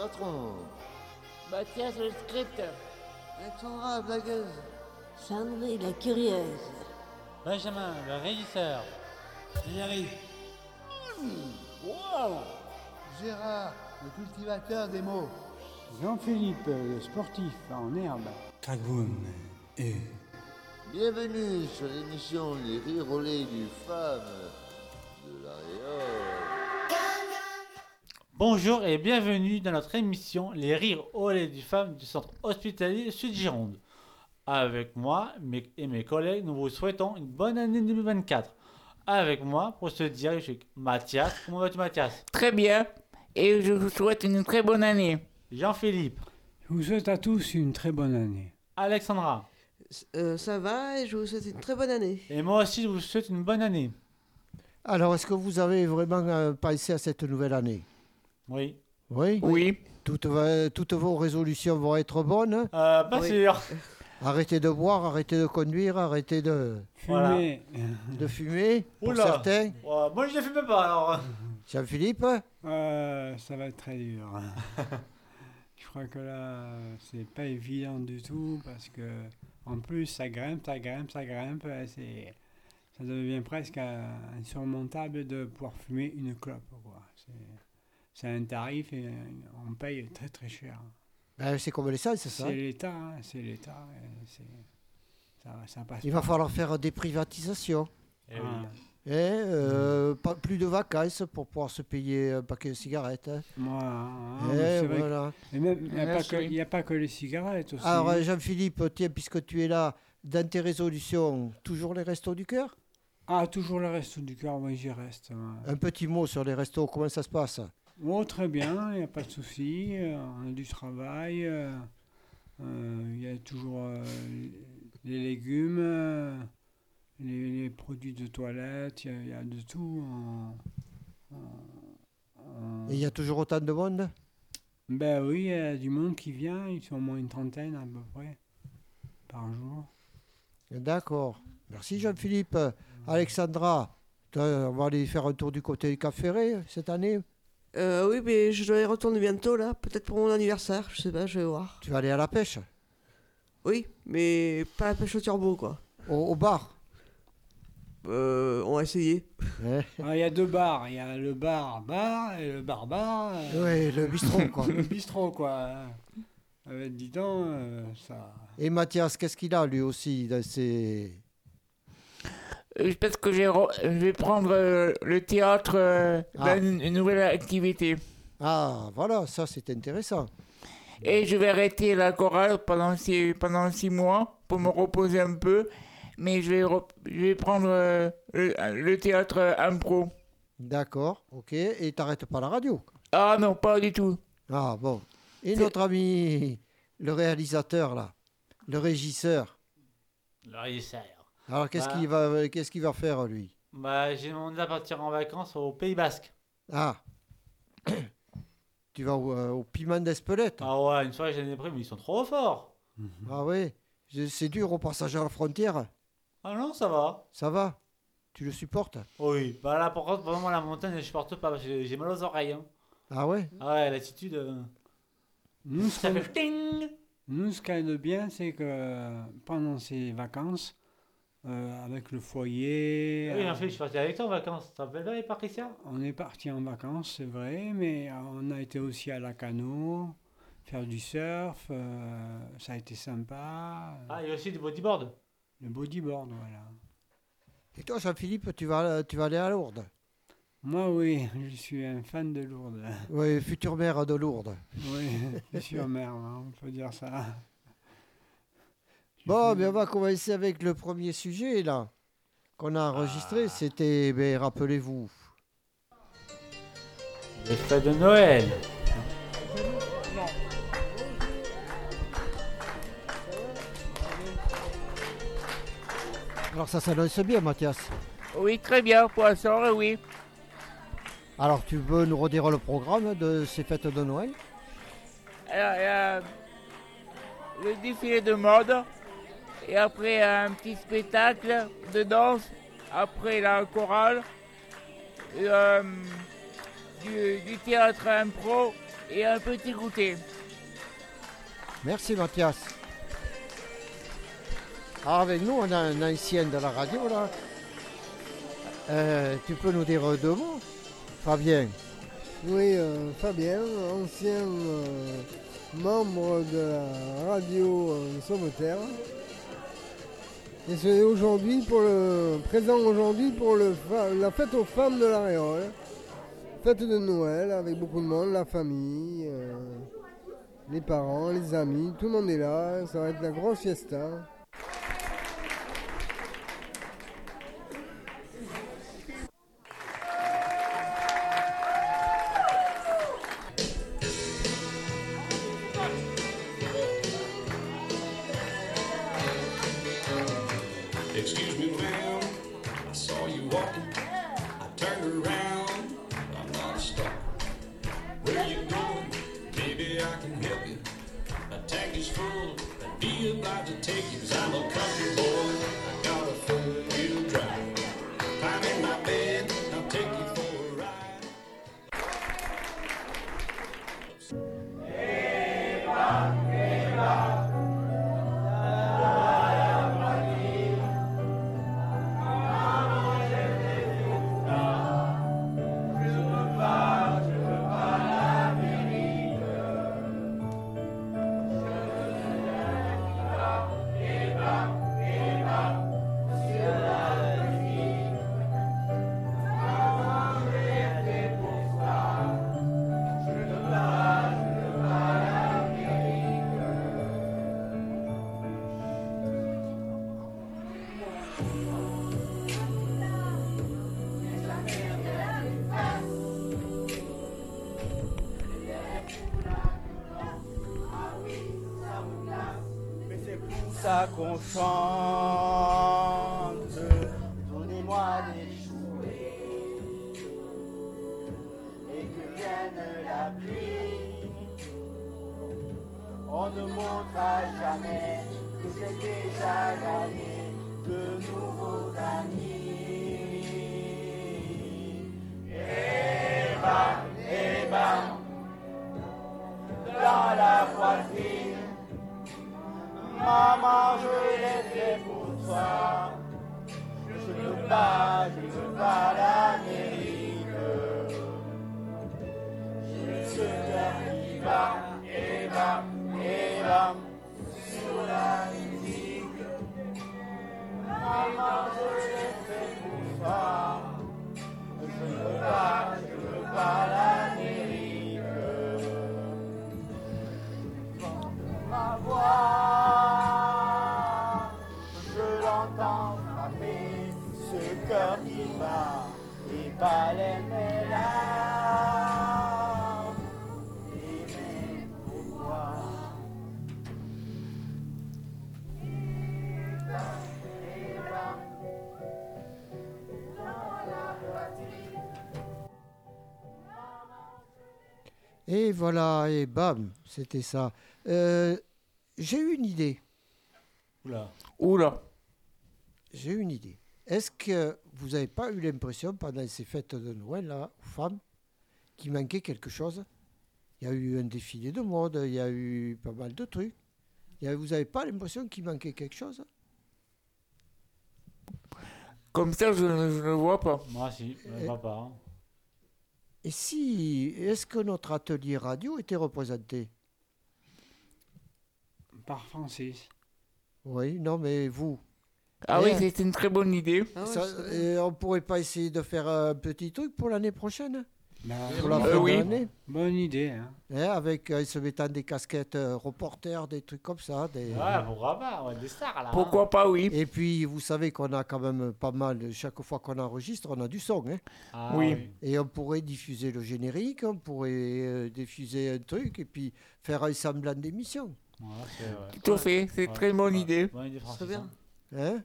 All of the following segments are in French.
patron. Mathias le script. Alexandra la blagueuse. Sandrine la curieuse. Benjamin, le régisseur. Thierry. Gérard, le cultivateur des mots. Jean-Philippe, le sportif en herbe. Kagoun. Et. Bienvenue sur l'émission Les lait du femme Bonjour et bienvenue dans notre émission Les rires au lait du femme du centre hospitalier Sud Gironde. Avec moi et mes collègues, nous vous souhaitons une bonne année 2024. Avec moi, pour se dire, je suis Mathias. Comment vas-tu, Mathias? Très bien. Et je vous souhaite une très bonne année. Jean-Philippe, Je vous souhaite à tous une très bonne année. Alexandra. Euh, ça va et je vous souhaite une très bonne année. Et moi aussi, je vous souhaite une bonne année. Alors, est-ce que vous avez vraiment euh, pensé à cette nouvelle année? Oui. Oui Oui. toutes, va- toutes vos résolutions vont être bonnes Euh, pas Oui. sûr. Arrêtez de boire, arrêtez de conduire, arrêtez de, Voilà. Fumer. de fumer, pour Oula. certains. Ouais, moi, je ne fume pas alors. Jean-Philippe? Euh, ça va être très dur. Je crois que là, c'est pas évident du tout parce que en plus ça grimpe, ça grimpe, ça grimpe. euh, C'est, ça devient presque euh, insurmontable de pouvoir fumer une clope. Quoi. C'est, un tarif et euh, on paye très très cher. Ben, C'est comme l'essence, c'est ça C'est l'État, hein, c'est l'État. et c'est, ça, ça passe. Il va pas. falloir faire des privatisations. Eh oui. Ah, Et, euh, pas, plus de vacances pour pouvoir se payer un paquet de cigarettes. hein. moi, hein, Et c'est vrai que- voilà. et même, il n'y a, pas que- sais. il y a pas que les cigarettes aussi. Alors, euh, Jean-Philippe, tiens, puisque tu es là, dans tes résolutions, toujours les restos du cœur? Ah, toujours le reste du cœur, moi j'y reste. Un petit mot sur les restos, comment ça se passe? Oh, très bien, il n'y a pas de souci. euh, on a du travail. euh, euh, Il y a toujours les légumes, les, les produits de toilette, il y a- il y, a de tout. en- en- en- Et il y a toujours autant de monde? Ben oui, il y a du monde qui vient, ils sont au moins une trentaine à peu près par jour. D'accord. Merci Jean-Philippe. Alexandra, on va aller faire un tour du côté du Cap Ferré cette année? Euh, oui, mais je dois y retourner bientôt là, peut-être pour mon anniversaire, je sais pas, je vais voir. Tu vas aller à la pêche Oui, mais pas la pêche au turbo quoi. Au, au bar Euh, on va essayer. Ouais. Ah, Il y a deux bars, il y a le bar bar et le bar bar. euh, Ouais, le bistrot quoi. Le bistrot, quoi. Euh, dis donc, euh, ça. Et Mathias, qu'est-ce qu'il a lui aussi dans ses... Euh, Je pense que je vais prendre euh, le théâtre euh, Ah. dans une, nouvelle activité. Ah, voilà, ça c'est intéressant. Et je vais arrêter la chorale pendant six, pendant six mois pour me reposer un peu. Mais je vais, re- je vais prendre le, le théâtre impro. D'accord, ok. Et t'arrêtes pas la radio Ah non, pas du tout. Ah bon. Et notre ami, le réalisateur là, le régisseur? Le régisseur. Alors qu'est-ce Bah. qu'il va, qu'est-ce qu'il va faire lui? Bah, j'ai demandé à partir en vacances au Pays Basque. Ah, tu vas au, euh, au piment d'Espelette? Ah ouais, une soirée, j'en ai pris, mais ils sont trop forts. Ah ouais, Je- c'est dur au passage à la frontière. Ah non, ça va. Ça va? Tu le supportes? Oui, bah là, par contre, vraiment, la montagne, je supporte pas j'ai mal aux oreilles. hein. Ah ouais? Ah ouais, l'attitude. euh, Nous, ce Ça qu'on- fait ting nous, ce qu'il y a de bien, c'est que pendant ces vacances, euh, avec le foyer, Oui, euh, en fait, je suis parti avec toi en vacances. Ça rappelles Patricia on est parti en vacances, c'est vrai, mais euh, on a été aussi à la cano, faire du surf, euh, ça a été sympa. Ah, il y a aussi du bodyboard. Le bodyboard, voilà. Et toi, Jean-Philippe, tu vas, tu vas aller à Lourdes? Moi, oui, je suis un fan de Lourdes. Oui, futur maire de Lourdes. Oui, je suis en mer, hein, on peut dire ça. Bon, mais on va commencer avec le premier sujet là qu'on a enregistré. C'était, ben, rappelez-vous, Les fêtes de Noël. alors ça s'annonce bien, Mathias. Oui, très bien, poisson, oui. Alors tu veux nous redire le programme de ces fêtes de Noël? Alors, il y a le défilé de mode. Et après, un petit spectacle de danse. Après, la chorale. et, euh, du, du théâtre impro. et un petit goûter. Merci Mathias. Alors avec nous, on a un ancien de la radio là. Euh, tu peux nous dire deux mots Fabien. Oui, euh, Fabien, ancien euh, membre de la radio euh, Sauveterre. Et c'est aujourd'hui pour le présent aujourd'hui pour le la fête aux femmes de la Réole. Fête de Noël avec beaucoup de monde, la famille, euh, les parents, les amis, tout le monde est là, ça va être la grosse fiesta. Pour ça Et voilà, et bam, c'était ça. Euh, J'ai eu une idée. Oula. Oula. J'ai eu une idée. Est-ce que vous n'avez pas eu l'impression pendant ces fêtes de Noël, là, aux femmes, qu'il manquait quelque chose? Il y a eu un défilé de mode, il y a eu pas mal de trucs. Il y a- vous n'avez pas l'impression qu'il manquait quelque chose? Comme ça, je ne je ne vois pas. Moi, si, je Et- vois pas. hein. Et si, est-ce que notre atelier radio était représenté Par Francis. Oui, non, mais vous Ah oui, Eh, c'est une très bonne idée. Ah ouais, ça- c'est- et on pourrait pas essayer de faire un petit truc pour l'année prochaine? Pour la Euh, fin de oui. l'année Bonne idée. Hein. Hein, Avec, euh, se mettant des casquettes euh, reporters, des trucs comme ça. Des, Ouais, pas, ouais, des stars là. hein. Pourquoi pas, oui. Et puis, vous savez qu'on a quand même pas mal, chaque fois qu'on enregistre, on a du son. hein. Ah, Oui. Et on pourrait diffuser le générique, on pourrait euh, diffuser un truc et puis faire un semblant d'émission. Ouais. Tout à fait, c'est Ouais, très bonne ouais. idée. Bonne idée, Francis, Très bien. hein?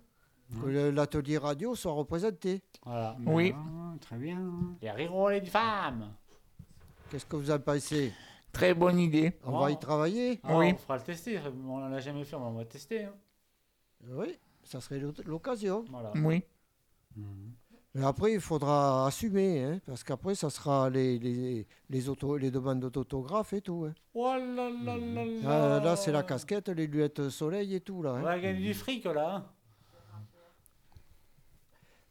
Hein Que l'atelier radio soit représenté. Voilà. Oui. Ah, très bien. Les rigoler des femmes. Qu'est-ce que vous en pensez? Très bonne idée. On Oh. va y travailler? Ah, Oui. On fera le tester. On l'a jamais fait, mais on va tester. hein. Oui, ça serait l'o- l'occasion. Voilà. Oui. Mhm. Mais après, il faudra assumer, hein, parce qu'après, ça sera les, les, les, auto, les demandes d'autographe et tout. hein. Oh là là là Ah, là. là, c'est la casquette, les lunettes soleil et tout. Là, hein. On va gagner du fric là.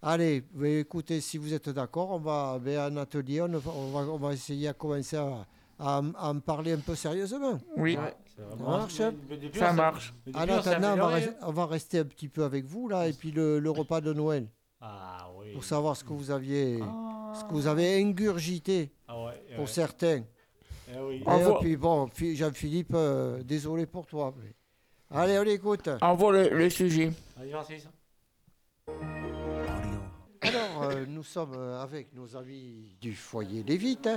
Hein. Allez, écoutez, si vous êtes d'accord, on va ben, en atelier, on va, on essayer à commencer à, à, en- à en parler un peu sérieusement. Oui. Ouais, Ça marche depuis, Ça marche. En on s'est attendant, on va, on rester un petit peu avec vous là, et puis le, le repas de Noël, Ah oui. pour savoir ce que vous aviez, Ah. ce que vous avez ingurgité Ah ouais, pour ouais. certains. Eh oui. Et puis bon, Jean-Philippe, euh, désolé pour toi. mais- Allez, on écoute. Envoie le, le sujet. Allez, Francis. Alors, euh, nous sommes euh, avec nos amis du foyer Lévite.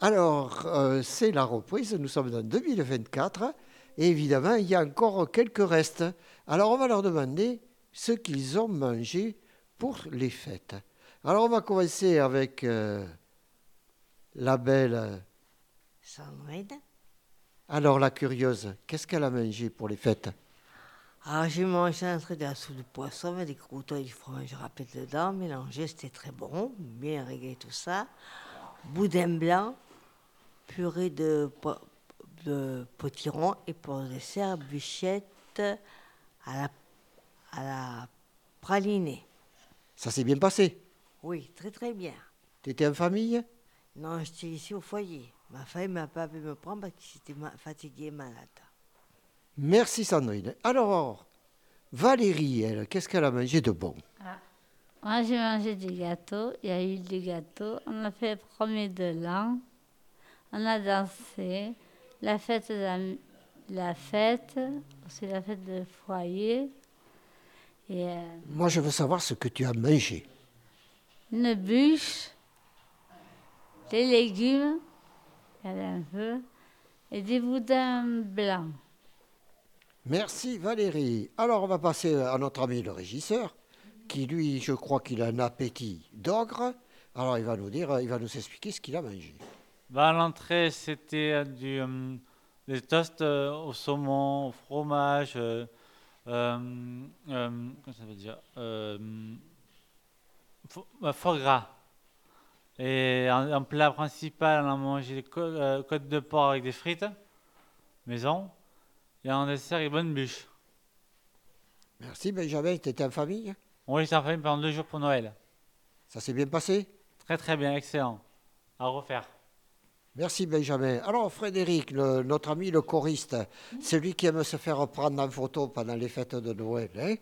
Alors, euh, c'est la reprise, nous sommes en 2024. Et évidemment, il y a encore quelques restes. Alors, on va leur demander ce qu'ils ont mangé pour les fêtes. Alors, on va commencer avec euh, la belle. Sandrine. Alors, la curieuse, qu'est-ce qu'elle a mangé pour les fêtes? Alors Ah, j'ai mangé un truc de la soupe de poisson avec des croûtons et du fromage râpé dedans, mélangé, c'était très bon, bien réglé tout ça. Boudin blanc, purée de, po- de potiron et pour dessert, bûchette à la, à la pralinée. Ça s'est bien passé? Oui, très très bien. Tu étais en famille? Non, j'étais ici au foyer. Ma femme m'a pas pu me prendre parce que j'étais fatiguée et malade. Merci Sandrine. Alors, Valérie, elle, qu'est-ce qu'elle a mangé de bon? Moi, j'ai mangé des gâteaux. Il y a eu des gâteaux. On a fait le premier de l'an. On a dansé. La fête, de la, la fête, c'est la fête de foyer. Et euh, Moi, je veux savoir ce que tu as mangé. une bûche, des légumes, un peu, et des boudins blancs. Merci Valérie. Alors, on va passer à notre ami le régisseur, qui lui, je crois qu'il a un appétit d'ogre. Alors, il va nous dire, il va nous expliquer ce qu'il a mangé. Bah, à l'entrée, c'était euh, du, euh, des toasts euh, au saumon, au fromage, comment ça veut dire euh, Foie gras. Et en, en plat principal, on a mangé des côtes de porc avec des frites, maison. Et en dessert, une bonne bûche. Merci Benjamin, tu étais en famille On est en famille pendant deux jours pour Noël. Ça s'est bien passé? Très très bien, excellent. À refaire. Merci Benjamin. Alors Frédéric, le- notre ami le choriste, celui qui aime se faire prendre en photo pendant les fêtes de Noël, hein?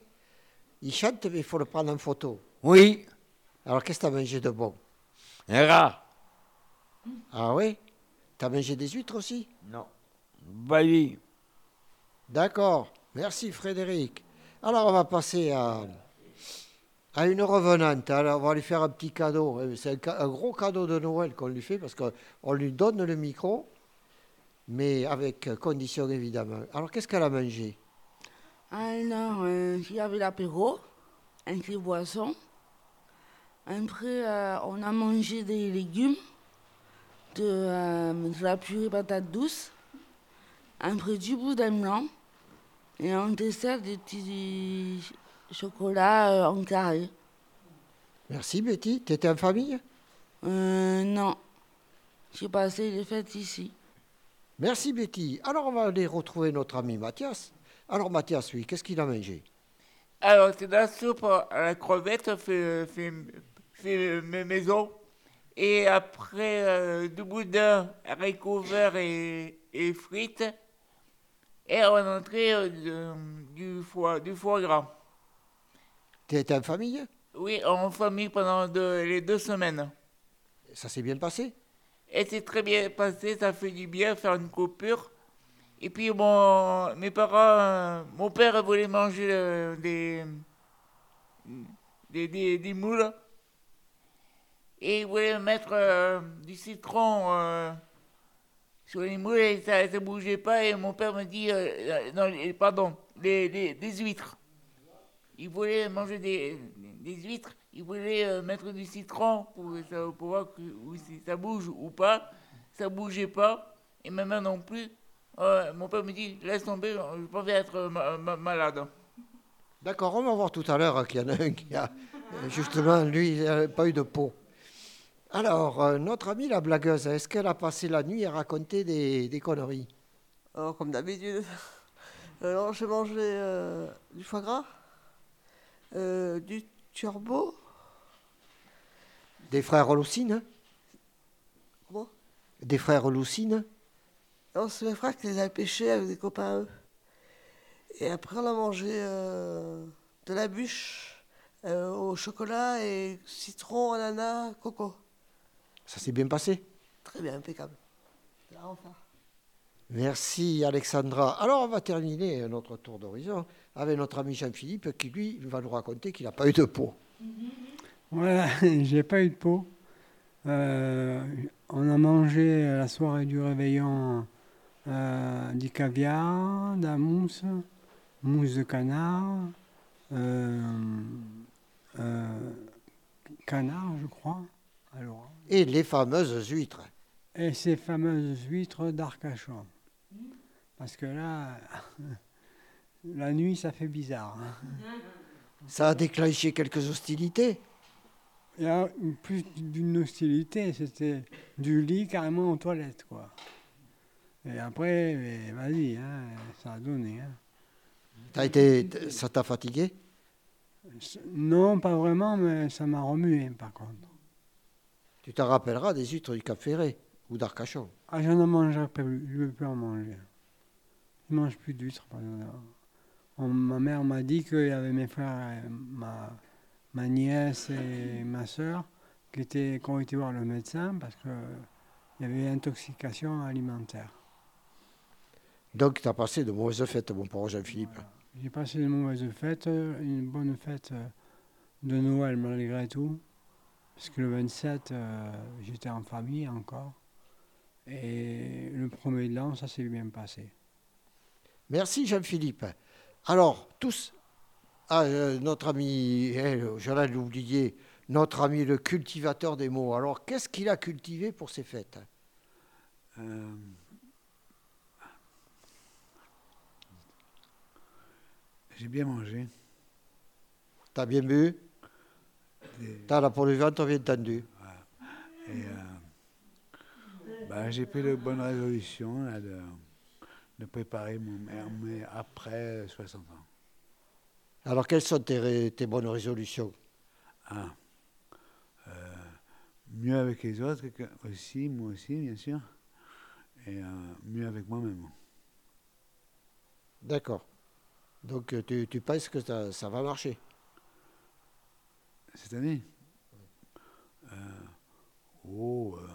Il chante mais il faut le prendre en photo. Oui. Alors qu'est-ce que tu as mangé de bon? Un rat. Ah oui? Tu as mangé des huîtres aussi? Non. Bali. D'accord. Merci Frédéric. Alors on va passer à, une revenante. Alors, on va lui faire un petit cadeau. Euh, C'est un, gros cadeau de Noël qu'on lui fait parce qu'on lui donne le micro, mais avec condition évidemment. Alors qu'est-ce qu'elle a mangé? Alors, euh, il y avait l'apéro, un petit boisson. Après, euh, on a mangé des légumes, de, la purée patate douce, après du boudin blanc, et en dessert des petits chocolats euh, en carré. Merci Betty. Tu étais en famille? Euh, non, j'ai passé les fêtes ici. Merci Betty. Alors on va aller retrouver notre ami Mathias. Alors Mathias, lui, qu'est-ce qu'il a mangé? Alors, c'est de la soupe à la crevette fait, fait, fait mes maison. Et après, euh, du boudin, haricots verts et, et frites. Et en entrée, euh, du, foie, du foie gras. Tu étais en famille? Oui, en famille pendant deux- les deux semaines. Ça s'est bien passé? Et c'est très bien passé, ça fait du bien faire une coupure. Et puis mon, mes parents, euh, mon père voulait manger euh, des, des, des, des moules. Et il voulait mettre euh, du citron sur les moules et ça ne bougeait pas. Et mon père me dit, euh, euh, non, pardon, les, des huîtres. Il voulait manger des, des huîtres, il voulait euh, mettre du citron pour, voir si ça bouge ou pas. Ça bougeait pas, et ma mère non plus. Mon père me dit, laisse tomber, je pense être ma- ma- malade. D'accord, on va voir tout à l'heure qu'il y en a un qui a, Justement, lui, il n'a pas eu de peau. Alors, euh, notre amie la blagueuse, est-ce qu'elle a passé la nuit à raconter des, des conneries? Alors, comme d'habitude. Alors, j'ai mangé euh, du foie gras, euh, du turbo. Des frères Lucine Comment? Des frères Lucine Non, c'est mes frères qui les avaient pêchés avec des copains à eux. Et après, on a mangé euh, de la bûche euh, au chocolat et citron, ananas, coco. Ça s'est bien passé Très bien, impeccable. Merci Alexandra. Alors on va terminer notre tour d'horizon avec notre ami Jean-Philippe qui lui va nous raconter qu'il n'a pas eu de peau. Voilà, j'ai pas eu de peau. Euh, on a mangé la soirée du réveillon euh, du caviar, de la mousse, mousse de canard, euh, euh, canard, je crois. Alors, Et les fameuses huîtres. et ces fameuses huîtres d'Arcachon. Parce que là, la nuit, ça fait bizarre. hein. Ça a déclenché quelques hostilités. Il y a plus d'une hostilité, c'était du lit carrément aux toilettes, quoi. Et après, vas-y, hein, ça a donné. hein. T'as été, ça t'a fatigué? Non, pas vraiment, mais ça m'a remué, par contre. Tu t'en rappelleras des huîtres du Cap Ferré ou d'Arcachon. Ah, je n'en mangerai plus, je ne veux plus en manger. Je ne mange plus d'huîtres. par exemple. On- ma mère m'a dit qu'il y avait mes frères, et ma, ma nièce et ma soeur qui, étaient, qui ont été voir le médecin parce qu'il y avait intoxication alimentaire. Donc tu as passé de mauvaises fêtes, mon pauvre Jean-Philippe. J'ai passé une mauvaise fête, une bonne fête de Noël malgré tout. Parce que le 27, euh, j'étais en famille encore. Et le premier de l'an, ça s'est bien passé. Merci Jean-Philippe. Alors, tous, ah, euh, notre ami, eh, j'allais l'oublier, notre ami le cultivateur des mots. Alors, qu'est-ce qu'il a cultivé pour ces fêtes? Euh, J'ai bien mangé. T'as bien bu? T'as la peau du ventre bien tendu. Et euh, bah, j'ai pris la bonne résolution là, de, de préparer mon mère, mais après 60 ans. Alors, quelles sont tes, tes bonnes résolutions? Ah. Euh, mieux avec les autres aussi, moi aussi, bien sûr. Et euh, mieux avec moi-même. D'accord. Donc, tu, tu penses que ça, ça va marcher? Cette année Euh, Oh, euh,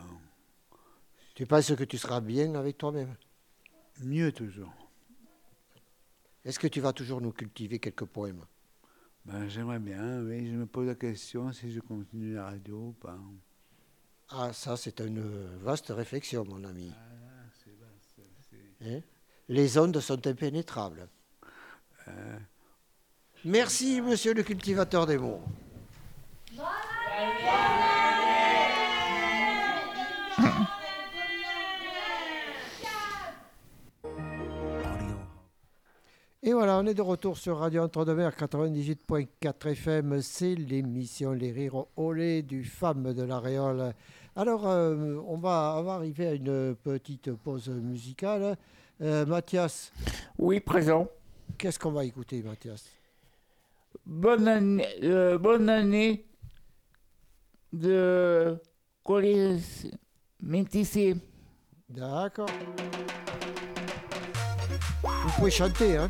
Tu penses que tu seras bien avec toi-même? mieux toujours. Est-ce que tu vas toujours nous cultiver quelques poèmes? Ben, J'aimerais bien, oui. Je me pose la question si je continue la radio ou pas. Ah, ça, c'est une vaste réflexion, mon ami. Ah, c'est vaste, c'est- Hein? Les ondes sont impénétrables. Euh, Merci, monsieur le cultivateur des mots. Et voilà, on est de retour sur Radio Entre-deux-Mers 98.4 FM. C'est l'émission Les Rires au lait du Femme de la Réole. Alors, euh, on, va, on va arriver à une petite pause musicale. Euh, Mathias. Oui, présent. Qu'est-ce qu'on va écouter, Mathias? Bonne année, euh, bonne année de Colis Métissé. D'accord. Vous pouvez chanter, hein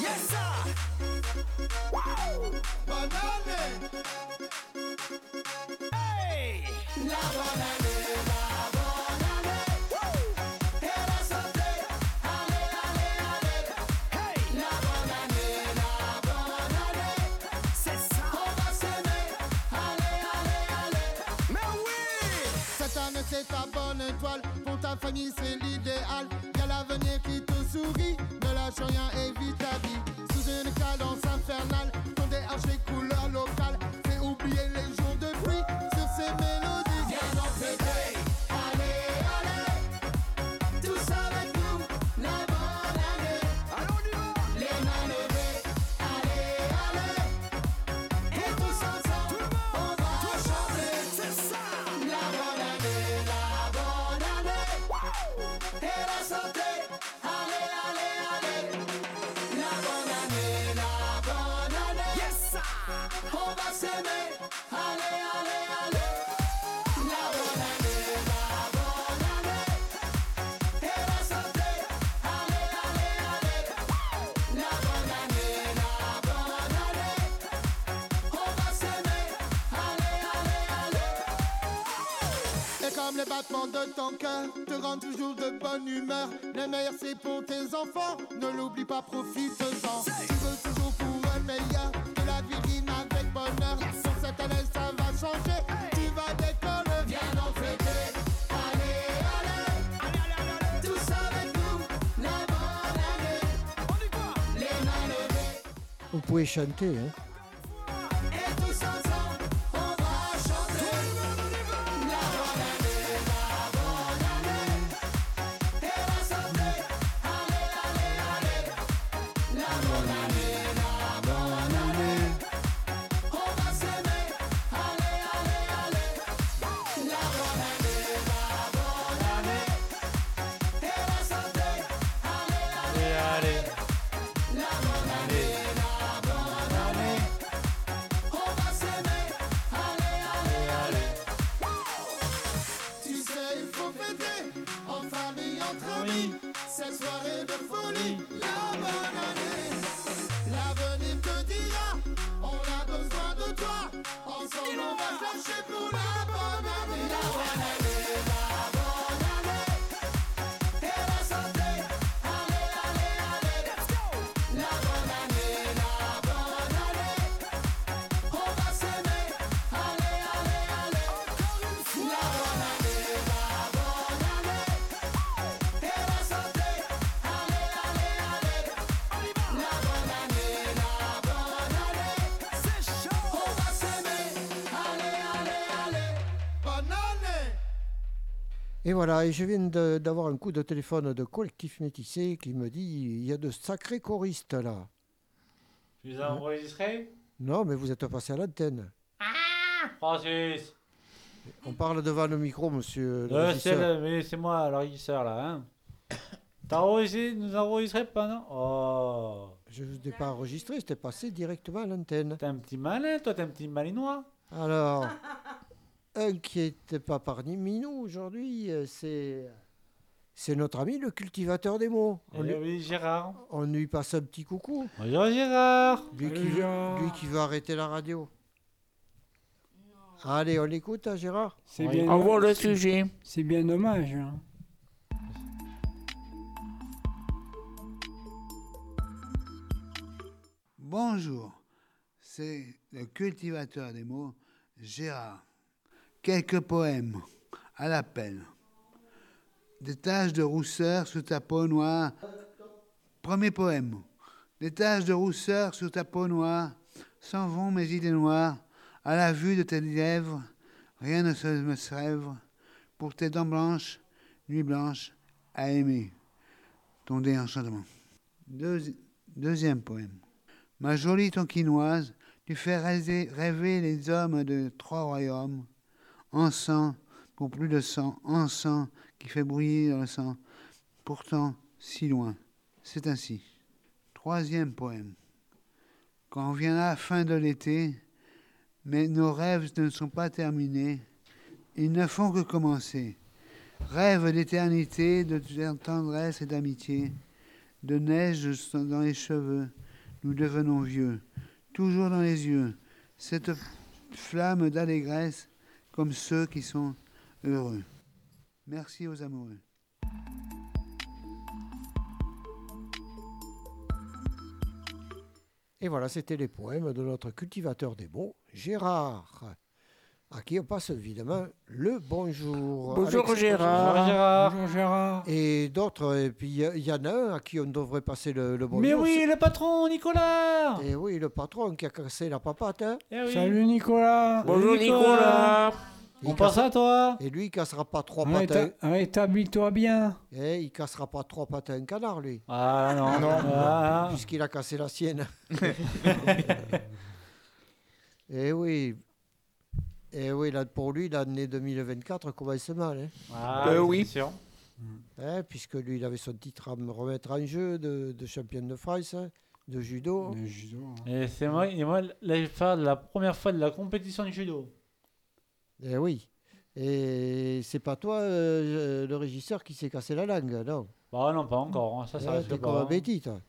Yes, sir. Wow. Banane. Pour ta famille c'est l'idéal. Y'a l'avenir qui te sourit, ne lâche rien, évite ta vie. Sous une cadence infernale, ton DH les couleurs cœur te rendent toujours de bonne humeur. Le meilleur c'est pour tes enfants, ne l'oublie pas, profite-en. Tu veux toujours pour un meilleur, que la vie rime avec bonheur. Sur cette année ça va changer, tu vas décoller. Viens en fêter, allez, allez, tous avec nous, la bonne année. On y va, les mains levées. Vous pouvez chanter. Hein. Voilà, et je viens d'avoir un coup de téléphone de collectif métissé qui me dit il y a de sacrés choristes là. Tu les as enregistrés? Non, mais vous êtes passé à l'antenne. Francis On parle devant le micro, monsieur. le Euh, c'est régisseur. le- mais c'est moi, le régisseur, là. Hein. T'as enregistré, nous enregistré pendant? Oh Je ne l'ai pas enregistré, c'était passé directement à l'antenne. T'es un petit malin, toi, t'es un petit malinois. Alors, un qui n'était pas parmi nous aujourd'hui, euh, c'est. C'est notre ami le cultivateur des mots. Eh oui, Gérard. on lui passe un petit coucou. Bonjour Gérard. Lui qui, Salut, Gérard. lui qui veut arrêter la radio. Allez, on l'écoute, hein, Gérard C'est bien, Au revoir le sujet. c'est bien dommage. hein. Bonjour, c'est le cultivateur des mots, Gérard. Quelques poèmes à l'appel. Des taches de rousseur sur ta peau noire. Premier poème. Des taches de rousseur sur ta peau noire s'en vont mes idées noires. À la vue de tes lèvres, rien ne se me sèvre. Pour tes dents blanches, nuit blanche, à aimer ton déenchantement. Deuxi- deuxième poème. Ma jolie tonkinoise, tu fais rêver les hommes de trois royaumes. En sang, pour plus de sang, en sang qui fait brouiller le sang. Pourtant, si loin. C'est ainsi. Troisième poème. Quand vient la fin de l'été, mais nos rêves ne sont pas terminés, ils ne font que commencer. Rêve d'éternité, de tendresse et d'amitié, de neige dans les cheveux, nous devenons vieux, toujours dans les yeux, cette flamme d'allégresse comme ceux qui sont heureux. Merci aux amoureux. Et voilà, c'était les poèmes de notre cultivateur des mots, Gérard, à qui on passe évidemment le bonjour. Bonjour, Alex- Gérard. Bonjour Gérard. Bonjour Gérard. Et d'autres, et puis il y en a un à qui on devrait passer le, le bonjour. Mais oui, le patron, Nicolas. Et oui, le patron qui a cassé la papate. hein. Eh oui. Salut Nicolas. Bonjour Nicolas. Il On pense casse- à toi. Et lui, il cassera pas trois Réta- patins. Rétablis-toi bien. Eh, il cassera pas trois patins à un canard, lui. Ah non, non. Ah. Puisqu'il a cassé la sienne. Eh oui. Eh oui, là, pour lui, l'année 2024 commence mal. Hein. Ah, Euh, oui. c'est sûr. Hein, puisque lui, il avait son titre à me remettre en jeu de, de champion de France, hein, de judo. Hein. Et c'est moi, et moi, là, je la première fois de la compétition de judo. Eh oui. Et c'est pas toi, euh, le régisseur, qui s'est cassé la langue, non? Bah non, pas encore. hein, Ça, ça T'es pas. comme un. Betty, toi.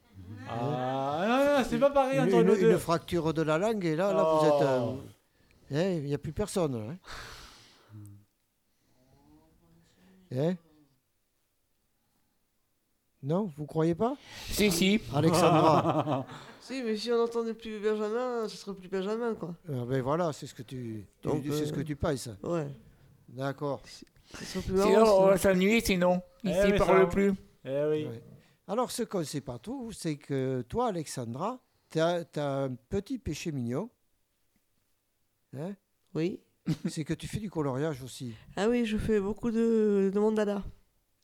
Ah, non, non, c'est pas pareil Une, entre une- nous deux. une fracture de la langue, et là, là vous êtes. Oh. Eh, Il n'y a plus personne. hein. Hein Non, vous croyez pas? Si, si. Alexandra. Si, mais si on n'entendait plus Benjamin, ce serait plus Benjamin, quoi. Ah ben voilà, c'est ce que tu, tu- Donc, c'est ce que euh, tu penses. Ouais. D'accord. Sinon, on va s'ennuyer, sinon. Eh Ici, oui, il parle ça- plus. Eh oui. Ouais. Alors, ce qu'on ne sait pas tout, c'est que toi, Alexandra, tu as, un petit péché mignon. Hein? Oui. c'est que tu fais du coloriage aussi. Ah oui, je fais beaucoup de, de mandala.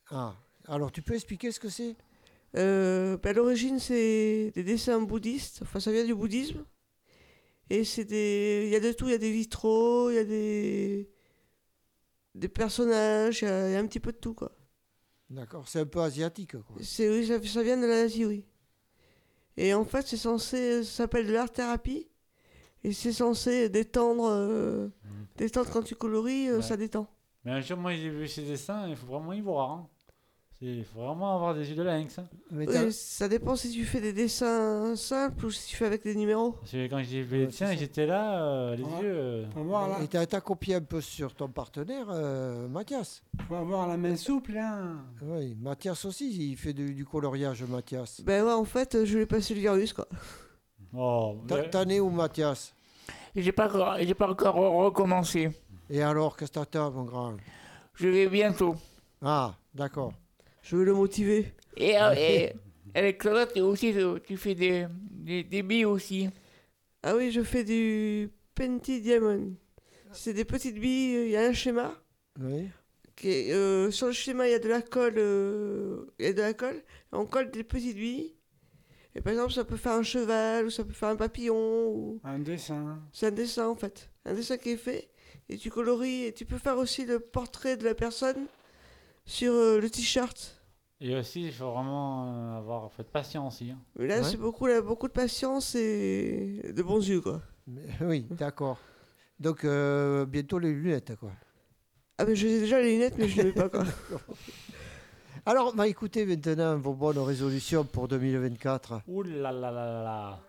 Ah, alors tu peux expliquer ce que c'est? Euh, ben, à l'origine, c'est des dessins bouddhistes. Enfin, ça vient du bouddhisme. Et c'est des. Il y a de tout. Il y a des vitraux, il y a des. des personnages, il y, a il y a un petit peu de tout, quoi. D'accord, c'est un peu asiatique. Quoi. Oui, ça, ça vient de l'Asie, oui. Et en fait, c'est censé. Ça s'appelle de l'art-thérapie. Et c'est censé détendre. euh, détendre quand tu colories, euh, Ouais. ça détend. Mais un jour, moi, j'ai vu ces dessins, il faut vraiment y voir. hein. Il faut vraiment avoir des yeux de lynx. hein. Oui, ça dépend si tu fais des dessins simples ou si tu fais avec des numéros. Parce que quand j'ai vu les tiens, j'étais là, euh, les Ouais. yeux. euh, Et tu as, copié un peu sur ton partenaire, euh, Mathias. Faut avoir la main souple, hein. Oui, Mathias aussi, il fait du, du coloriage, Mathias. Ben ouais, en fait, je lui ai passé le virus, quoi. Oh, T'as- T'en es où, Mathias? J'ai pas, encore- j'ai pas encore re- recommencé. Et alors, qu'est-ce que t'attends, mon grand? Je vais bientôt. Ah, d'accord. Je veux le motiver. Et, euh, et Alexandra, tu aussi, euh, tu fais des, des, des billes aussi. Ah oui, je fais du Penty Diamond. C'est des petites billes, il y a un schéma. Oui. Qui est, euh, sur le schéma, il y a de la colle. euh, Il y a de la colle. On colle des petites billes. Et par exemple, ça peut faire un cheval, ou ça peut faire un papillon. Ou... Un dessin. C'est un dessin en fait. Un dessin qui est fait. Et tu colories. Et tu peux faire aussi le portrait de la personne sur euh, le t-shirt. Et aussi, il faut vraiment euh, avoir faut être patient aussi. hein. Mais là, c'est beaucoup, là, beaucoup de patience et de bons yeux, quoi. Mais- oui, d'accord. Donc, euh, bientôt les lunettes, quoi. Ah, mais j'ai déjà les lunettes, mais je ne les mets pas, quoi. Alors, bah, écoutez maintenant vos bonnes résolutions pour 2024. Ouh là là là là là.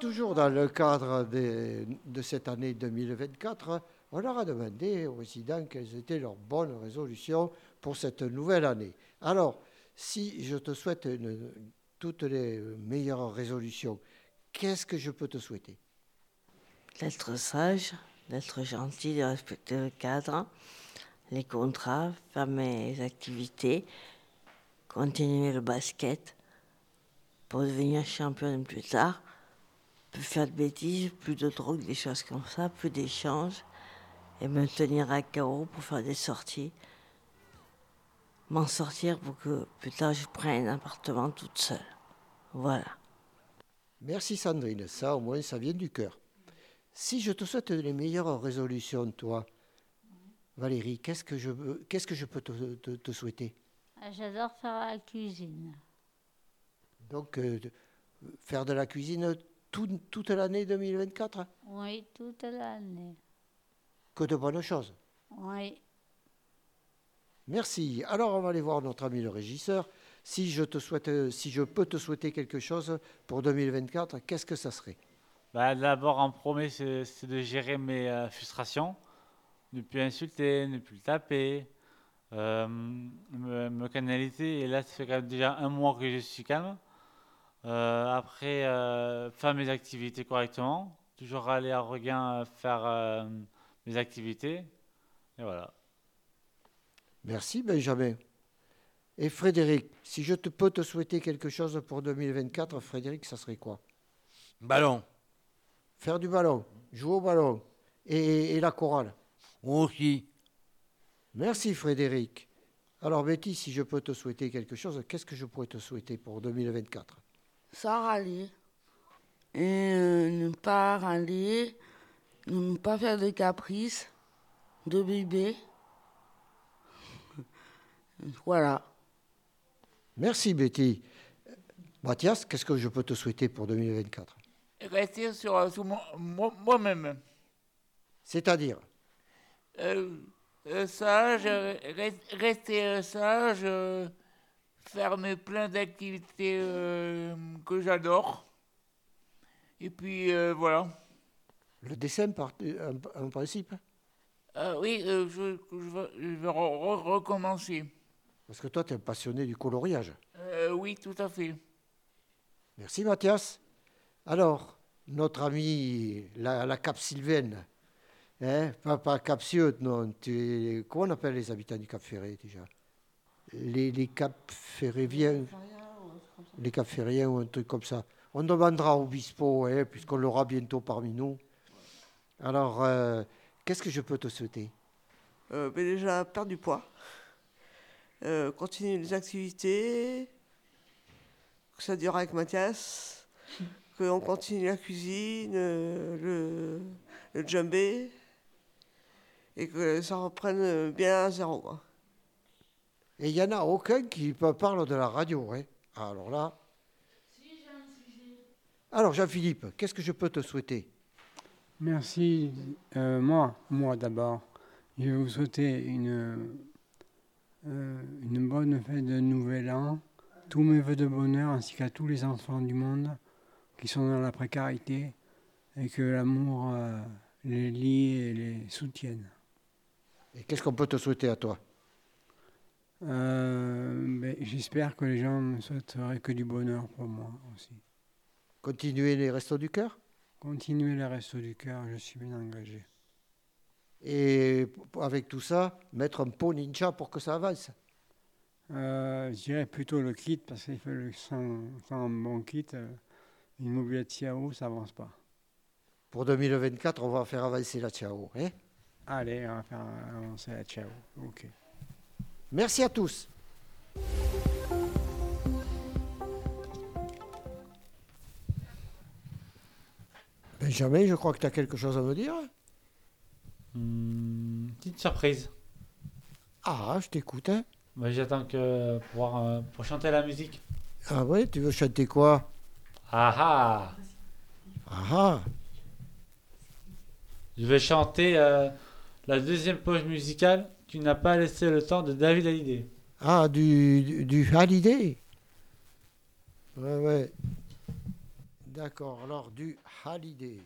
Toujours dans le cadre des- de cette année 2024, on leur a demandé aux résidents quelles étaient leurs bonnes résolutions pour cette nouvelle année. Alors, si je te souhaite une- toutes les meilleures résolutions, qu'est-ce que je peux te souhaiter? D'être sage, d'être gentil, de respecter le cadre, les contrats, faire mes activités, continuer le basket pour devenir championne plus tard, plus faire de bêtises, plus de drogue, des choses comme ça, plus d'échanges, et me tenir à carreau pour faire des sorties, m'en sortir pour que plus tard je prenne un appartement toute seule. Voilà. Merci Sandrine, ça au moins ça vient du cœur. Si je te souhaite les meilleures résolutions, toi, Valérie, qu'est-ce que je, qu'est-ce que je peux te, te- te souhaiter? Ah, J'adore faire la cuisine. Donc, euh, faire de la cuisine tout- toute l'année 2024 Oui, toute l'année. Que de bonnes choses. Oui. Merci. Alors, on va aller voir notre ami le régisseur. Si je, te souhaite, si je peux te souhaiter quelque chose pour 2024, qu'est-ce que ça serait? Bah, D'abord, en premier, c'est de gérer mes euh, frustrations, ne plus insulter, ne plus taper, euh, me, me canaliser. Et là, ça fait quand même déjà un mois que je suis calme. Euh, après, euh, faire mes activités correctement, toujours aller à regain euh, faire euh, mes activités. Et voilà. Merci, Benjamin. Et Frédéric, si je te peux te souhaiter quelque chose pour 2024, Frédéric, ça serait quoi? Ballon. Faire du ballon, jouer au ballon et, et la chorale. Aussi. Merci Frédéric. Alors Betty, si je peux te souhaiter quelque chose, qu'est-ce que je pourrais te souhaiter pour 2024 sans râler. Et euh, ne pas râler, ne pas faire de caprices, de bébé. voilà. Merci Betty. Mathias, qu'est-ce que je peux te souhaiter pour 2024 Rester sur, euh, sur moi- moi- moi-même. C'est-à-dire? Euh, euh, sage, euh, res- rester euh, sage, euh, faire mes plein d'activités euh, que j'adore. Et puis euh, voilà. le dessin par, en, principe? Euh, oui, euh, je, je veux, je veux re- re- recommencer. Parce que toi, tu es un passionné du coloriage. Euh, oui, tout à fait. Merci Mathias. Alors, notre ami, la, la Cap Sylvaine, hein, pas, pas Cap non. Tu comment on appelle les habitants du Cap Ferré déjà? Les, les Cap Ferréviens Les Cap Ferriens ou un truc comme ça. On demandera au Bispo, hein, puisqu'on l'aura bientôt parmi nous. Alors, euh, qu'est-ce que je peux te souhaiter? Euh, ben déjà, perdre du poids. Euh, continuer les activités. Que ça dure avec Mathias. Qu'on continue la cuisine, euh, le, le djembé. Et que ça reprenne bien à zéro. Quoi. Et il n'y en a aucun qui parle de la radio. Hein. Alors là. Alors Jean-Philippe, qu'est-ce que je peux te souhaiter? Merci. Euh, moi, moi d'abord, je vais vous souhaiter une, euh, une bonne fête de Nouvel An, tous mes voeux de bonheur ainsi qu'à tous les enfants du monde qui sont dans la précarité et que l'amour euh, les lie et les soutienne. Et qu'est-ce qu'on peut te souhaiter à toi? Euh, ben, J'espère que les gens me souhaiteraient que du bonheur pour moi aussi. Continuer les restos du cœur? Continuer les restos du cœur, je suis bien engagé. Et avec tout ça, mettre un pot ninja pour que ça avance? Euh, je dirais plutôt le kit, parce qu'il faut le sans, sans un bon kit, une mobilette Tiao, ça avance pas. Pour 2024, on va faire avancer la Ciao. Hein? Allez, on va faire avancer la Tiao. Ok. Merci à tous. Benjamin, je crois que tu as quelque chose à me dire. Hmm, petite surprise. Ah, je t'écoute. hein. Bah, J'attends que pour, voir, euh, pour chanter la musique. Ah ouais, tu veux chanter quoi? Ah ah Ah ah Je vais chanter euh, la deuxième poche musicale qui n'a pas laissé le temps de David Hallyday. Ah, du, du, du Hallyday? Ouais, ouais. D'accord, alors du Hallyday.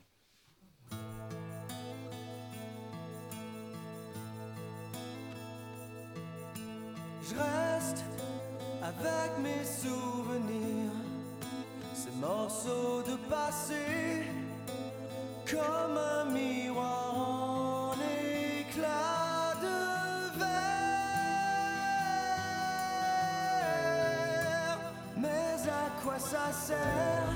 Je reste avec mes souvenirs, ces morceaux de passé, comme un miroir en éclat de verre. Mais à quoi ça sert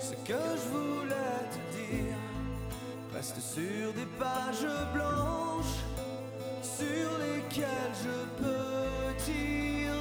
Ce que je voulais te dire? Reste sur des pages blanches sur lesquels je peux tirer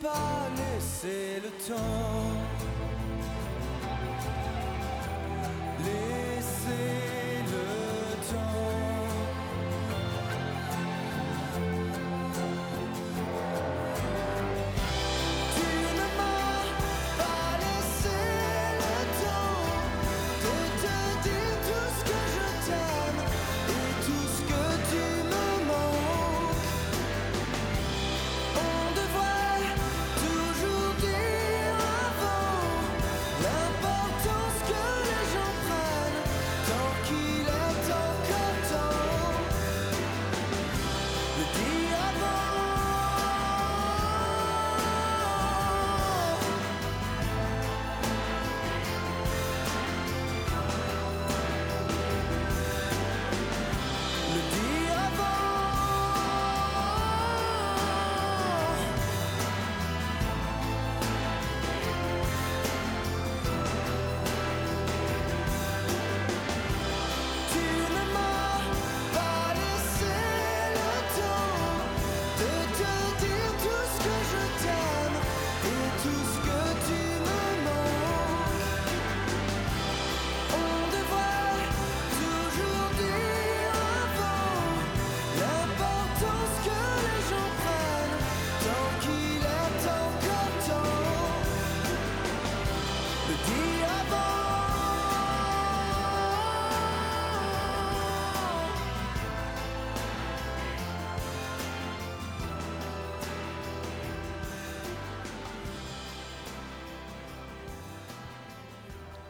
pas laissé le temps.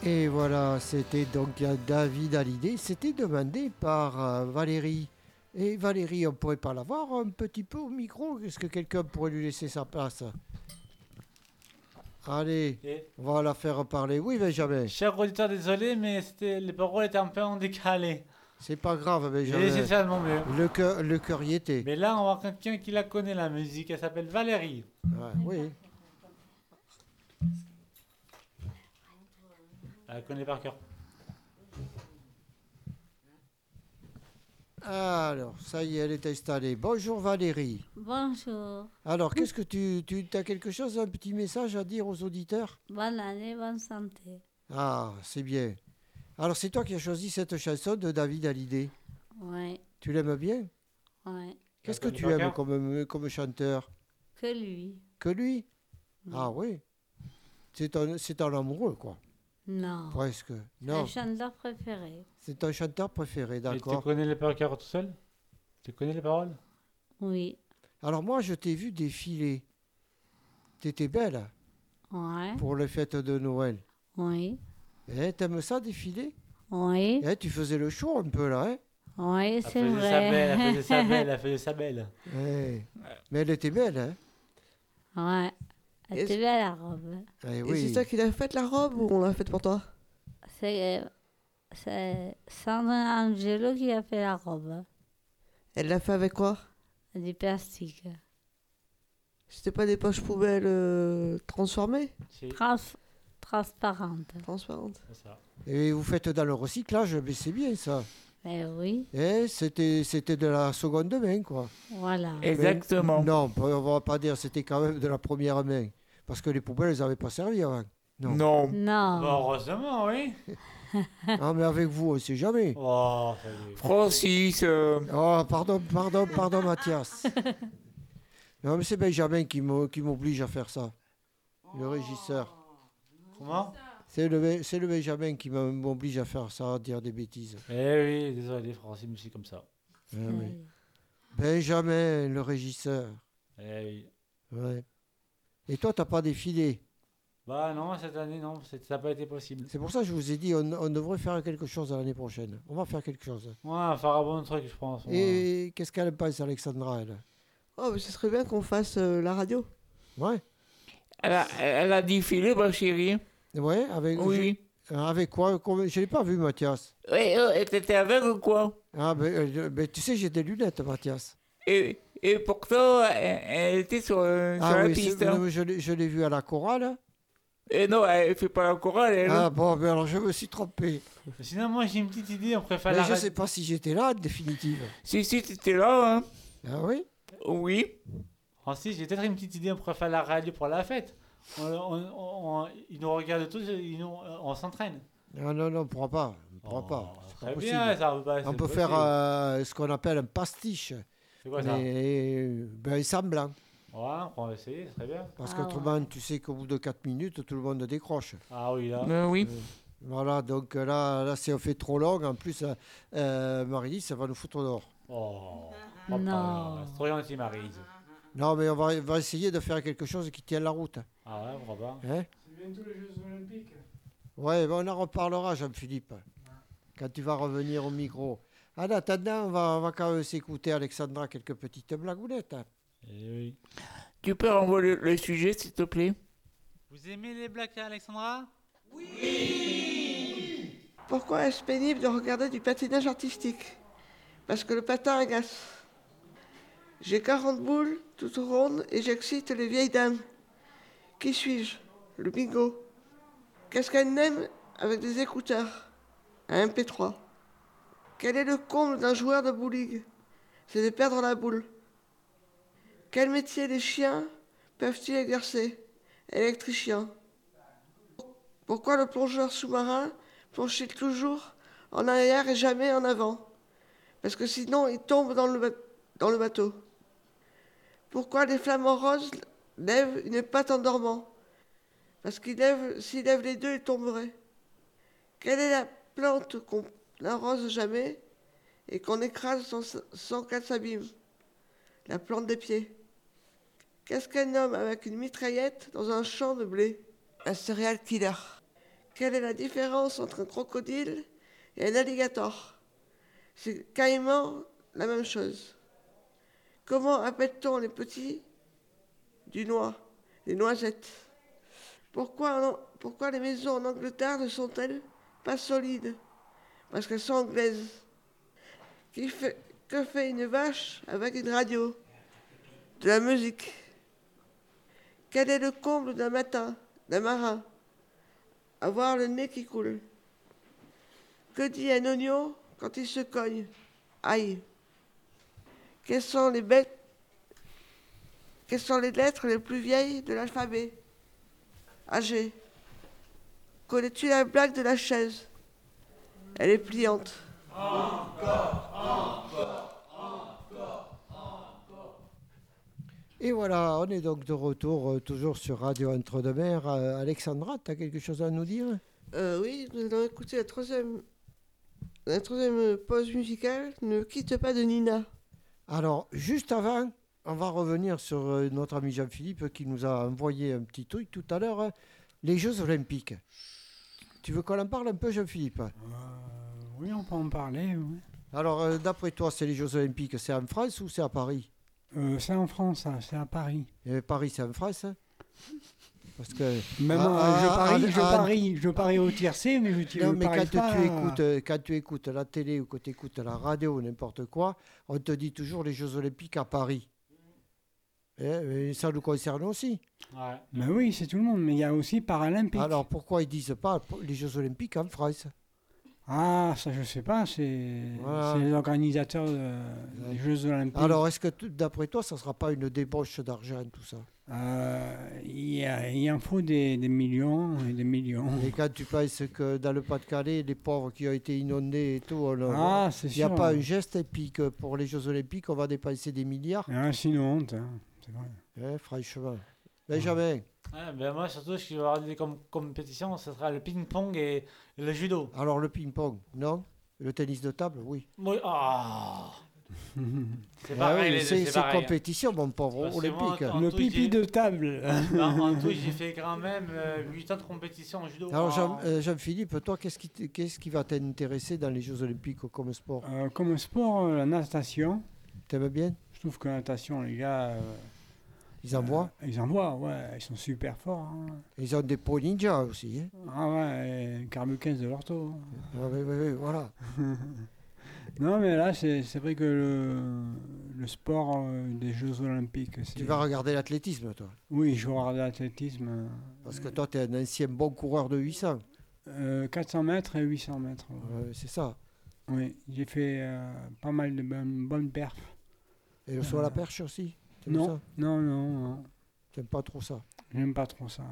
Et voilà, c'était donc euh, David Hallyday. C'était demandé par euh, Valérie. Et Valérie, on pourrait pas l'avoir un petit peu au micro? Est-ce que quelqu'un pourrait lui laisser sa place? Allez, on va la faire parler. Oui, Benjamin. Cher auditeur, désolé, mais c'était les paroles étaient un peu en décalé. C'est pas grave, J'ai essayé de Benjamin. faire de mon mieux. Le cœur, le cœur y était. Mais là, on va voir quelqu'un qui la connaît, la musique. Elle s'appelle Valérie. Ouais, oui. Elle la connaît par cœur. Alors, ça y est, elle est installée. Bonjour Valérie. Bonjour. Alors, qu'est-ce que tu, tu as quelque chose, un petit message à dire aux auditeurs? Bonne année, bonne santé. Ah, c'est bien. Alors, c'est toi qui as choisi cette chanson de David Hallyday? Ouais, Tu l'aimes bien? Ouais. Qu'est-ce que connais tu aimes cœur comme, comme chanteur? Que lui. Que lui? Ah oui. C'est un, c'est un amoureux, quoi. Non. Presque. C'est Non, un chanteur préféré. c'est un chanteur préféré, Et tu d'accord. connais les paroles tout seul? Tu connais les paroles? Oui. Alors, moi, je t'ai vu défiler. T'étais belle Ouais. pour les fêtes de Noël. Oui. Eh, t'aimes ça, défiler? Oui. Eh, tu faisais le show un peu, là, hein? Oui, Elle c'est faisait vrai. sa belle, elle faisait sa belle, elle faisait sa belle. Eh, Mais elle était belle, hein? Ouais. Elle était belle la robe. Eh Et oui. c'est toi qui l'as faite la robe ou on l'a faite pour toi C'est c'est Sandra Angelo qui a fait la robe. Elle l'a fait avec quoi Du plastique. C'était pas des poches poubelles euh, transformées Trans transparente. Transparentes. Et vous faites dans le recyclage, mais c'est bien ça. Mais oui, Eh, c'était, c'était de la seconde main, quoi. voilà. Exactement. Mais non, on va pas dire c'était quand même de la première main. Parce que les poubelles, elles n'avaient pas servi avant. Non. Non. Non. Bah, heureusement, oui. Ah, mais avec vous, on ne sait jamais. Oh. Francis. euh, Oh, pardon, pardon, pardon, Mathias. Non, mais c'est Benjamin qui m'o- qui m'oblige à faire ça. Le régisseur. Comment? C'est le, c'est le Benjamin qui m'oblige à faire ça, à dire des bêtises. Eh oui, désolé, Francine, mais c'est comme ça. Oui. Benjamin, le régisseur. Eh oui. Ouais. Et toi, t'as pas défilé. Bah non, cette année, non, c'est- ça n'a pas été possible. C'est pour ça que je vous ai dit, on, on devrait faire quelque chose l'année prochaine. On va faire quelque chose. Ouais, on va faire un bon truc, je pense. Et qu'est-ce qu'elle pense, Alexandra, elle Oh, mais ce serait bien qu'on fasse euh, la radio. Ouais. Elle a, elle a défilé, ma chérie. Ouais, avec, Oui. je- avec quoi Je l'ai pas vu, Mathias. Oui, euh, t'étais avec ou quoi? Ah, ben, euh, ben, tu sais, j'ai des lunettes, Mathias. et, et pourtant, elle, elle était sur, euh, sur Ah la oui, piste. hein. non, je l'ai je l'ai vu à la chorale. Et non, elle fait pas la chorale, elle. Ah bon, alors je me suis trompé. Sinon, moi, j'ai une petite idée, on préfère Mais la je sais pas si j'étais là, en définitive. Si, si, t'étais là, hein. Ah oui? Oui. Francis, j'ai peut-être une petite idée, on pourrait faire la radio pour la fête. On, on- on- on- ils nous regardent tous, ils nous- on s'entraîne. Ah non, non, on pourra pas. ne pourra pas. c'est pas très bien, ça, bah, on peut faire euh, ce qu'on appelle un pastiche. C'est quoi ça Mais, ben, semblant. Ouais, on va essayer, c'est très bien. Parce Ah qu'autrement, tu sais qu'au bout de 4 minutes, tout le monde décroche. Ah oui, là. Ben oui. Euh, Voilà, donc euh, là, là si on fait trop long, en plus, euh, euh, Marie, ça va nous foutre dehors. Oh, Non. C'est trop gentil. Non, mais on va, on va essayer de faire quelque chose qui tienne la route. Ah ouais, pourquoi pas Hein C'est bientôt les Jeux Olympiques. ouais, ben, on en reparlera, Jean-Philippe, quand tu vas revenir au micro. En attendant, on va, on va quand même s'écouter, Alexandra, quelques petites blagounettes. hein. Eh oui. Tu peux renvoyer le, sujet, s'il te plaît? Vous aimez les blagues, Alexandra? Pourquoi est-ce pénible de regarder du patinage artistique? Parce que le patin agace. J'ai 40 boules, toutes rondes, et j'excite les vieilles dames. Qui suis-je? Le bingo. Qu'est-ce qu'elle aime avec des écouteurs? Un MP3. Quel est le comble d'un joueur de bowling? C'est de perdre la boule. Quel métier les chiens peuvent-ils exercer? Électricien. Pourquoi le plongeur sous-marin plonge-t-il toujours en arrière et jamais en avant? Parce que sinon il tombe dans le, bateau. Pourquoi les flamants roses lèvent une patte en dormant Parce qu'il lève, s'il lève les deux, il tomberait. Quelle est la plante qu'on n'arrose jamais et qu'on écrase sans, sans qu'elle s'abîme La plante des pieds. Qu'est-ce qu'un homme avec une mitraillette dans un champ de blé? Un serial killer. Quelle est la différence entre un crocodile et un alligator? C'est carrément la même chose. Comment appelle-t-on les petits du noix Les noisettes? Pourquoi les maisons en Angleterre ne sont-elles pas solides? Parce qu'elles sont anglaises. Qui fait, que fait une vache avec une radio De la musique. Quel est le comble d'un matin, d'un marin Avoir le nez qui coule? Que dit un oignon quand il se cogne? Aïe. Quelles sont les bêtes Quelles sont les lettres les plus vieilles de l'alphabet? AG. Connais-tu la blague de la chaise? Elle est pliante. Et voilà, on est donc de retour, euh, toujours sur Radio Entre-deux-Mers. Euh, Alexandra, tu as quelque chose à nous dire? Euh, oui, nous allons écouter la troisième, la troisième pause musicale. Ne quitte pas de Nina. Alors, juste avant, on va revenir sur notre ami Jean-Philippe qui nous a envoyé un petit truc tout à l'heure, hein, les Jeux Olympiques. Tu veux qu'on en parle un peu, Jean-Philippe? Oui, on peut en parler. oui. Alors, euh, d'après toi, c'est les Jeux Olympiques, c'est en France ou c'est à Paris? Euh, c'est en France, ça, c'est à Paris. Paris, c'est en France hein? Parce que. Même Ah, je ah, parie, ah, je ah, parie, je parie au tiercé, mais je tire Non, je mais parie quand pas. tu, écoutes, euh, quand tu écoutes la télé ou que tu écoutes la radio ou n'importe quoi, on te dit toujours les Jeux Olympiques à Paris. Eh, ça nous concerne aussi. Ben oui, c'est tout le monde, mais il y a aussi Paralympique. Alors pourquoi ils disent pas les Jeux Olympiques en France? Ah, ça je sais pas, c'est Voilà. les organisateurs de- des Jeux Olympiques. Alors est-ce que d'après toi, ça sera pas une débauche d'argent tout ça? Euh, il y en faut des, des millions et des millions. Et quand tu penses que dans le Pas-de-Calais, les pauvres qui ont été inondés et tout, Ah, c'est il n'y a pas un geste et puis que pour les Jeux Olympiques, on va dépenser des milliards? Ah, c'est une honte, hein, c'est vrai. Eh, Franchement. Benjamin, Ouais, ben moi, surtout, ce qui va avoir des com- compétitions, ce sera le ping-pong et le judo. alors le ping-pong, non? Le tennis de table, oui. Oui, ah C'est Ah pareil, oui, les deux, c'est c'est c'est pareil. compétition, mon pauvre, Parce que moi, olympique. en Le tout, pipi j'ai- de table. Non, en tout, j'ai fait quand même 8 ans de compétition en judo. Alors Jean- Ah. euh, Jean-Philippe, toi, qu'est-ce qui, t- qu'est-ce qui va t'intéresser dans les Jeux Olympiques comme sport? Euh, comme sport, euh, la natation. T'aimes bien? Je trouve que la natation, les gars. euh, Ils en voient euh, Ils en voient, ouais, ils sont super forts. hein. Ils ont des pros ninja aussi. Hein Ah ouais, 15 de l'ortho. Ah, oui, oui, oui, voilà. non, mais là, c'est vrai que le, le sport euh, des Jeux Olympiques. Tu vas regarder l'athlétisme, toi Oui, je regarde l'athlétisme. Parce que toi, tu es un ancien bon coureur de 800. euh, 400 mètres et 800 mètres. ouais. C'est ça. Oui, j'ai fait euh, pas mal de bonnes, perfs. Et le saut à la perche aussi Non, ça non, non, non. T'aimes pas trop ça J'aime pas trop ça.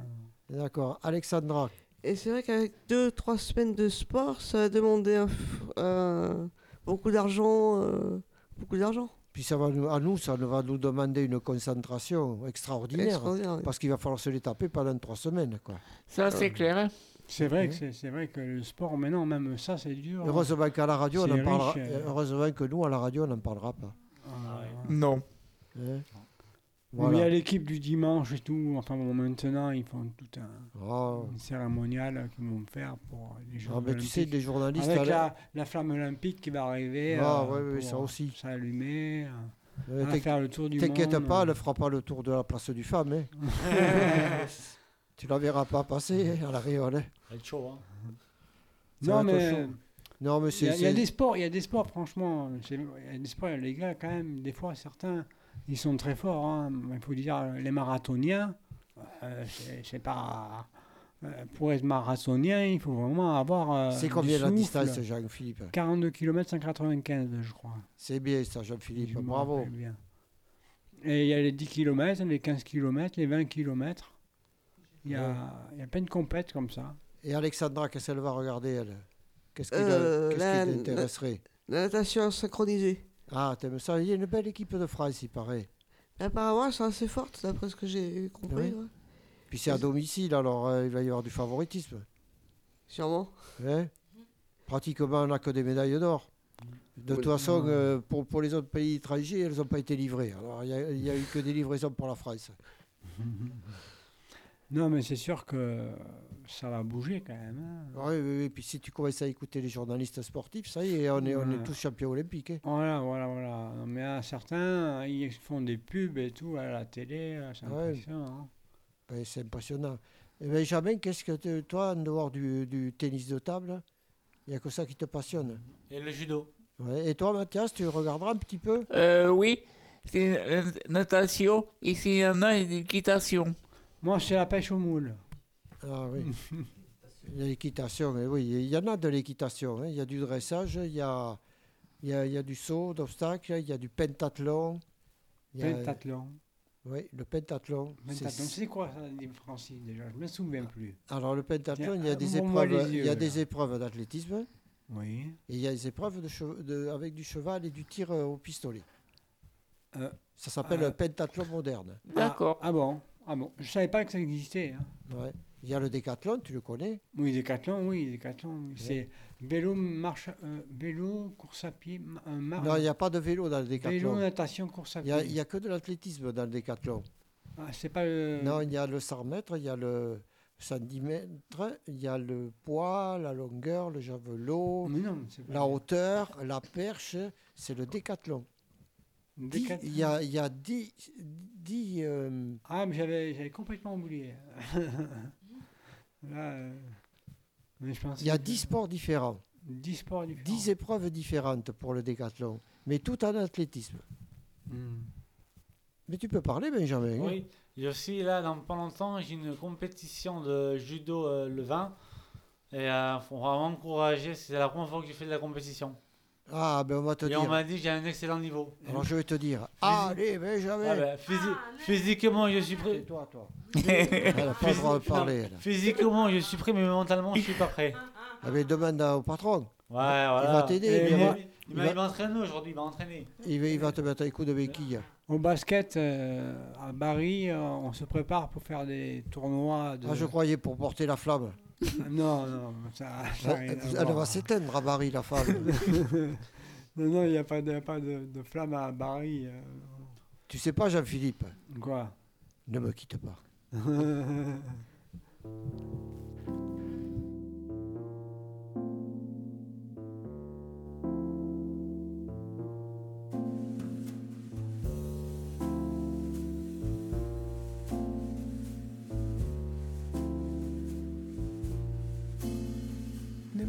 D'accord. Alexandra, Et c'est vrai qu'avec deux, trois semaines de sport, ça a demandé un f- un- beaucoup d'argent. euh, beaucoup d'argent. Puis ça va nous, à nous, ça va nous demander une concentration extraordinaire. Extraordinaire, oui. Parce qu'il va falloir se les taper pendant trois semaines. Quoi. Ça, c'est clair. hein. C'est vrai, que c'est c'est vrai que le sport, maintenant, même ça, c'est dur. hein. Heureusement qu'à la radio, on C'est en parlera. riche, euh. Heureusement que nous, à la radio, on n'en parlera pas. Non. Hein Il y a l'équipe du dimanche et tout. Enfin bon, maintenant, ils font tout un Oh. une cérémonial qu'ils vont faire pour les Jeux Ah, mais tu sais, des journalistes, Avec à la- la, la flamme olympique qui va arriver. Ah, euh, ouais, ouais, pour, ça aussi. S'allumer. euh, Euh, elle va t'inqui- faire le tour du monde. T'inquiète pas, elle ne fera pas le tour de la place du femme. hein. tu la verras pas passer hein, à la réole. Ça va être chaud, hein. Non, mais. Non, mais Il y, a- c'est. il y a des sports, il y a des sports, franchement. Il y a des sports, les gars, quand même, des fois, certains, ils sont très forts. hein. Il faut dire, les marathoniens, euh, c'est- pas. euh, pour être marathonien, il faut vraiment avoir. euh, C'est du combien la distance, Jean-Philippe? 42 km 195, je crois. C'est bien ça, Jean-Philippe. Je Bravo. bien. Et il y a les 10 km, les 15 km, les 20 km. Il y a, il y a plein de compètes comme ça. Et Alexandra, qu'est-ce qu'elle va regarder, elle? Qu'est-ce qui, Euh, qu'est-ce la- La natation synchronisée. Ah, t'aimes ça Il y a une belle équipe de France, il paraît. Apparemment, elles sont assez fortes, d'après ce que j'ai compris. Oui. ouais. Puis c'est à domicile, alors euh, il va y avoir du favoritisme. Sûrement. Hein? Pratiquement, on n'a que des médailles d'or. De toute façon, euh, pour, pour les autres pays étrangers, elles n'ont pas été livrées. Alors, il n'y a, eu que des livraisons pour la France. Non, mais c'est sûr que ça va bouger quand même. hein. Oui, oui, oui. Puis si tu commences à écouter les journalistes sportifs, ça y est, on est, on est Voilà. tous champions olympiques. hein. Voilà, voilà, voilà. Non, mais à certains, ils font des pubs et tout à la télé, euh, c'est Ouais. impressionnant. hein. Ben, c'est impressionnant. Et Benjamin, qu'est-ce que te- toi, en dehors du, du tennis de table, il n'y a que ça qui te passionne? Et le judo. Ouais. Et toi, Mathias, tu regarderas un petit peu? Euh, oui, c'est la natation et s'il y en a, une équitation. Moi, c'est la pêche au moule. Ah oui. Il y a l'équitation, mais oui, il y en a de l'équitation. hein. Il y a du dressage, il y a, il y a, il y a du saut d'obstacles, il y a du pentathlon. il y a- Pentathlon. Oui, le pentathlon. Pentathlon, c'est quoi ça, dit Francis déjà? Je me souviens plus. Alors le pentathlon, il y a des épreuves, les il y a des épreuves d'athlétisme. Oui. Et il y a des épreuves de chev- de- avec du cheval et du tir euh, au pistolet. Euh, Ça s'appelle euh, le pentathlon moderne. D'accord. Ah, ah bon? Ah bon Je savais pas que ça existait. hein. Ouais. Il y a le décathlon, tu le connais? Oui, décathlon, oui, décathlon. oui. C'est vélo, marche, euh, vélo, course à pied, euh, mar- Non, il n'y a pas de vélo dans le Vélo, décathlon. natation, course à Il pied. n'y a, il y a que de l'athlétisme dans le décathlon. Ah, c'est pas le... Non, il y a le 100 mètres, il y a le 110 mètres, il y a le poids, la longueur, le javelot, non, la hauteur, la perche, c'est le décathlon. Dix-. Il y a, il y a 10... 10 euh, Ah, mais j'avais j'avais complètement oublié. Là, euh, mais je il y a que- 10 sports différents. 10 sports différents. 10 épreuves différentes pour le décathlon, mais tout en athlétisme. Hmm. Mais tu peux parler, Benjamin. hein Oui, et aussi là, dans pas longtemps, j'ai une compétition de judo euh, le 20. Et il faut vraiment encourager, c'est la première fois que je fais de la compétition. Ah, ben on va te Et dire. on m'a dit que j'ai un excellent niveau. Alors je vais te dire. Allez, Benjamin Ah ben, physi- physiquement, je suis prêt. toi, toi. Elle n'a pas le droit de Physi- parler. non. Physiquement, je suis prêt, mais mentalement, je suis pas prêt. Ah, mais demande au patron. Ouais, voilà. Il va t'aider. Et Il, va- il il m'a va- il m'entraîne aujourd'hui, il m'a entraîné. il va- il va te mettre un coup de béquille. Au basket, euh, à Paris, euh, on se prépare pour faire des tournois de... Ah, je croyais pour porter la flamme. non, non, ça, ça Elle, va s'éteindre à Paris, la femme. non, non, il n'y a pas de, pas de, de flamme à Paris. euh. tu sais pas, Jean-Philippe? Quoi? Ne me quitte pas.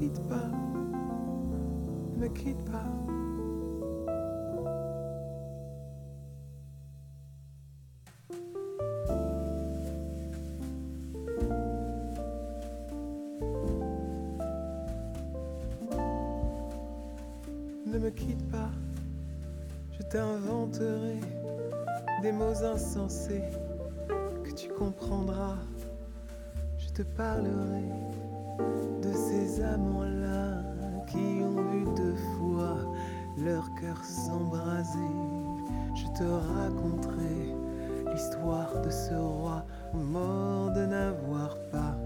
quitte pas, ne me quitte pas. Ne me quitte pas, je t'inventerai des mots insensés que tu comprendras. Je te parlerai de ces amants-là qui ont vu deux fois leur cœur s'embraser. Je te raconterai l'histoire de ce roi mort de n'avoir pas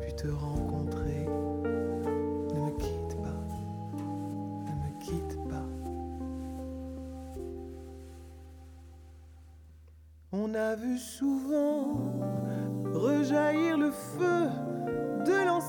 pu te rencontrer. Ne me quitte pas, ne me quitte pas. On a vu souvent rejaillir le feu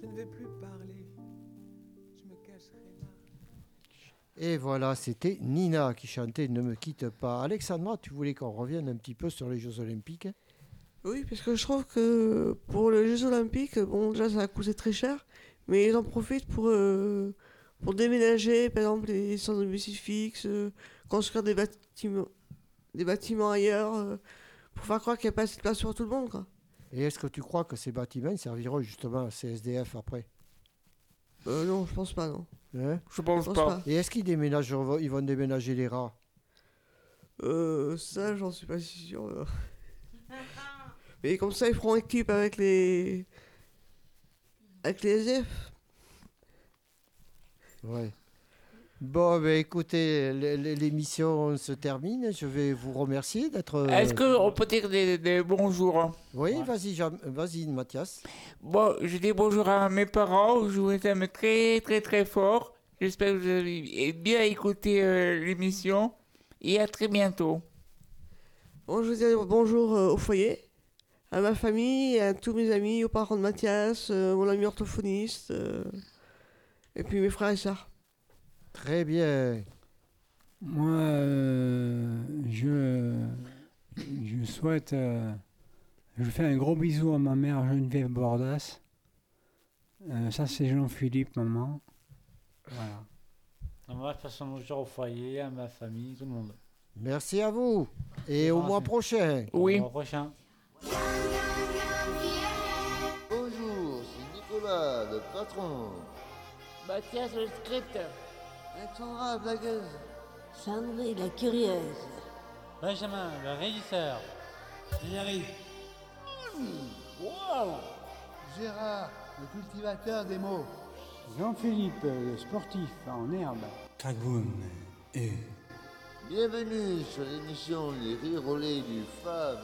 Je ne vais plus parler, je me cacherai là. Et voilà, c'était Nina qui chantait Ne me quitte pas. Alexandra, tu voulais qu'on revienne un petit peu sur les Jeux Olympiques Oui, parce que je trouve que pour les Jeux Olympiques, bon, déjà ça a coûté très cher, mais ils en profitent pour, euh, pour déménager, par exemple, les centres de bus fixes, euh, construire des bâtiments, des bâtiments ailleurs, euh, pour faire croire qu'il n'y a pas assez de place pour tout le monde. Quoi. Et est-ce que tu crois que ces bâtiments serviront justement à CSDF après? Euh, non, je pense pas, non. Hein? Je pense pense pas. pas. Et est-ce qu'ils déménagent, ils vont déménager les rats? Euh, ça, j'en suis pas si sûr. Mais comme ça, ils feront équipe avec les. avec les SF. Ouais. Bon, ben écoutez, l'émission se termine. Je vais vous remercier d'être. euh, Est-ce qu'on peut dire des, des bonjours? Oui, vas-y, Jean- vas-y, Mathias. Bon, je dis bonjour à mes parents, je vous aime très très très fort. J'espère que vous avez bien écouté euh, l'émission et à très bientôt. Bon, je veux dire bonjour euh, au foyer, à ma famille, à tous mes amis, aux parents de Mathias, euh, mon ami orthophoniste, euh, et puis mes frères et sœurs. Très bien. Moi, euh, je, je souhaite. euh, je fais un gros bisou à ma mère Geneviève Bordas. Euh, ça, c'est Jean-Philippe, maman. Voilà. Moi, je passe un bonjour au foyer, à ma famille, tout le monde. Merci à vous. Et au mois prochain. Au mois prochain. Bonjour, c'est Nicolas, le patron. Mathias, le script. Alexandra, la blagueuse. Sandrine, la curieuse. Benjamin, le régisseur. Thierry. Wow Gérard, le cultivateur des mots. Jean-Philippe, le sportif en herbe. Kagoun et Bienvenue sur l'émission Les lait du femme.